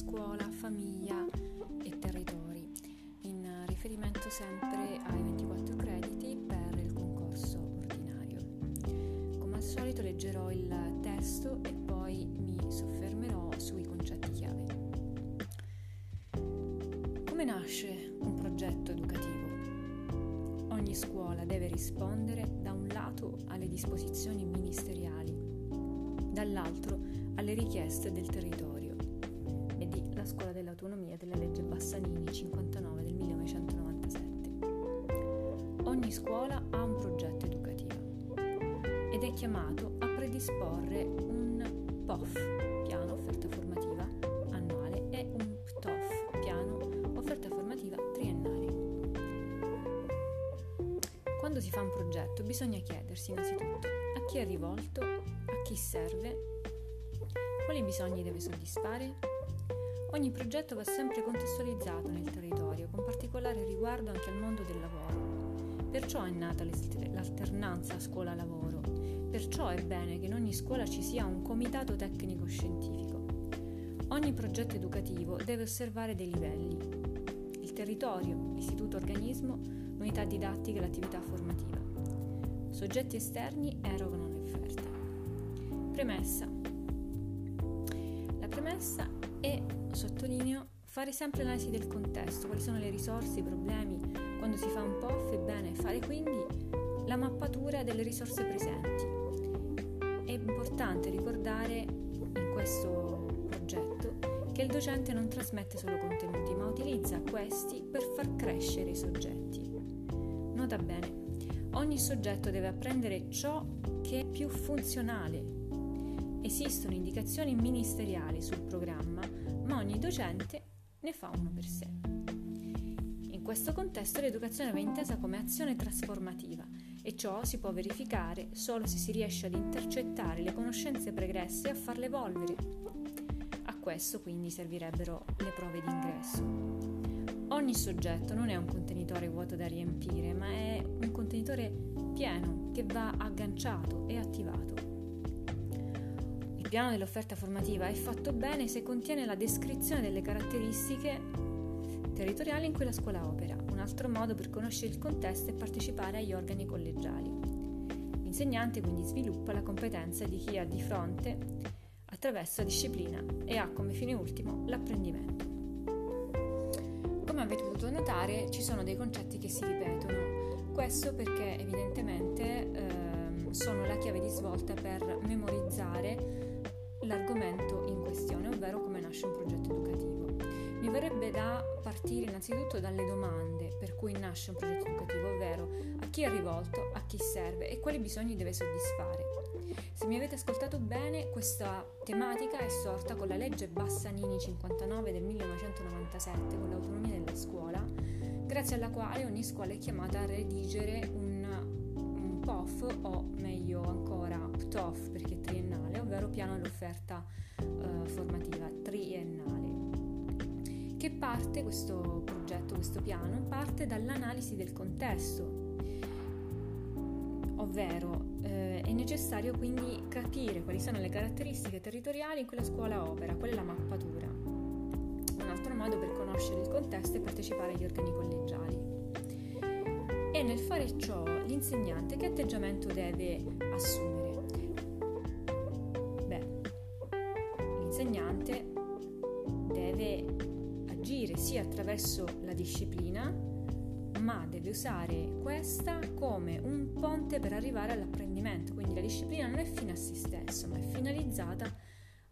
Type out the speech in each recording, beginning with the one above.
scuola, famiglia e territori, in riferimento sempre ai 24 crediti per il concorso ordinario. Come al solito leggerò il testo e poi mi soffermerò sui concetti chiave. Come nasce un progetto educativo? Ogni scuola deve rispondere da un lato alle disposizioni ministeriali, dall'altro alle richieste del territorio Dell'autonomia della legge Bassanini 59 del 1997. Ogni scuola ha un progetto educativo ed è chiamato a predisporre un POF, piano offerta formativa annuale, e un PTOF, piano offerta formativa triennale. Quando si fa un progetto bisogna chiedersi innanzitutto a chi è rivolto, a chi serve quali bisogni deve soddisfare? Ogni progetto va sempre contestualizzato nel territorio, con particolare riguardo anche al mondo del lavoro. Perciò è nata l'alternanza scuola-lavoro. Perciò è bene che in ogni scuola ci sia un comitato tecnico-scientifico. Ogni progetto educativo deve osservare dei livelli. Il territorio, l'istituto organismo, l'unità didattica e l'attività formativa. Soggetti esterni erogano l'offerta. Premessa premessa e, sottolineo, fare sempre analisi del contesto, quali sono le risorse, i problemi, quando si fa un POF è bene fare quindi la mappatura delle risorse presenti. È importante ricordare in questo progetto che il docente non trasmette solo contenuti, ma utilizza questi per far crescere i soggetti. Nota bene, ogni soggetto deve apprendere ciò che è più funzionale Esistono indicazioni ministeriali sul programma, ma ogni docente ne fa uno per sé. In questo contesto l'educazione va intesa come azione trasformativa e ciò si può verificare solo se si riesce ad intercettare le conoscenze pregresse e a farle evolvere. A questo quindi servirebbero le prove d'ingresso. Ogni soggetto non è un contenitore vuoto da riempire, ma è un contenitore pieno che va agganciato e attivato piano dell'offerta formativa è fatto bene se contiene la descrizione delle caratteristiche territoriali in cui la scuola opera, un altro modo per conoscere il contesto e partecipare agli organi collegiali. L'insegnante quindi sviluppa la competenza di chi ha di fronte attraverso la disciplina e ha come fine ultimo l'apprendimento. Come avete potuto notare ci sono dei concetti che si ripetono, questo perché evidentemente eh, sono la chiave di svolta per memorizzare partire innanzitutto dalle domande per cui nasce un progetto educativo, ovvero a chi è rivolto, a chi serve e quali bisogni deve soddisfare. Se mi avete ascoltato bene, questa tematica è sorta con la legge Bassanini 59 del 1997, con l'autonomia della scuola, grazie alla quale ogni scuola è chiamata a redigere un, un POF o meglio ancora PTOF perché è triennale, ovvero piano dell'offerta eh, formativa triennale. Che parte questo progetto, questo piano? Parte dall'analisi del contesto, ovvero eh, è necessario quindi capire quali sono le caratteristiche territoriali in cui la scuola opera, qual è la mappatura. Un altro modo per conoscere il contesto è partecipare agli organi collegiali. E nel fare ciò l'insegnante che atteggiamento deve assumere? l'insegnante deve agire sia attraverso la disciplina, ma deve usare questa come un ponte per arrivare all'apprendimento. Quindi la disciplina non è fine a se stesso, ma è finalizzata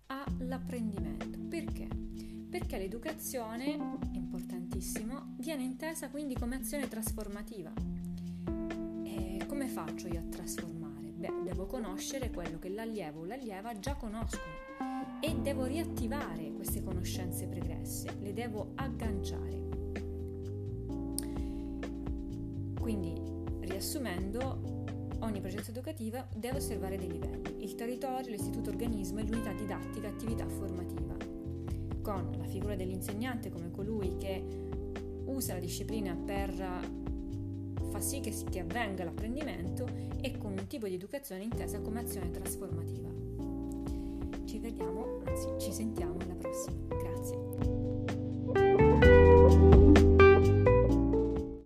all'apprendimento. Perché? Perché l'educazione, importantissimo, viene intesa quindi come azione trasformativa. E come faccio io a trasformare? Beh, devo conoscere quello che l'allievo o l'allieva già conoscono e devo riattivare queste conoscenze pregresse, le devo agganciare. Quindi, riassumendo, ogni progetto educativo deve osservare dei livelli, il territorio, l'istituto organismo e l'unità didattica attività formativa, con la figura dell'insegnante come colui che usa la disciplina per far sì che, che avvenga l'apprendimento e con un tipo di educazione intesa come azione trasformativa. Ci vediamo, anzi ci sentiamo alla prossima. Grazie.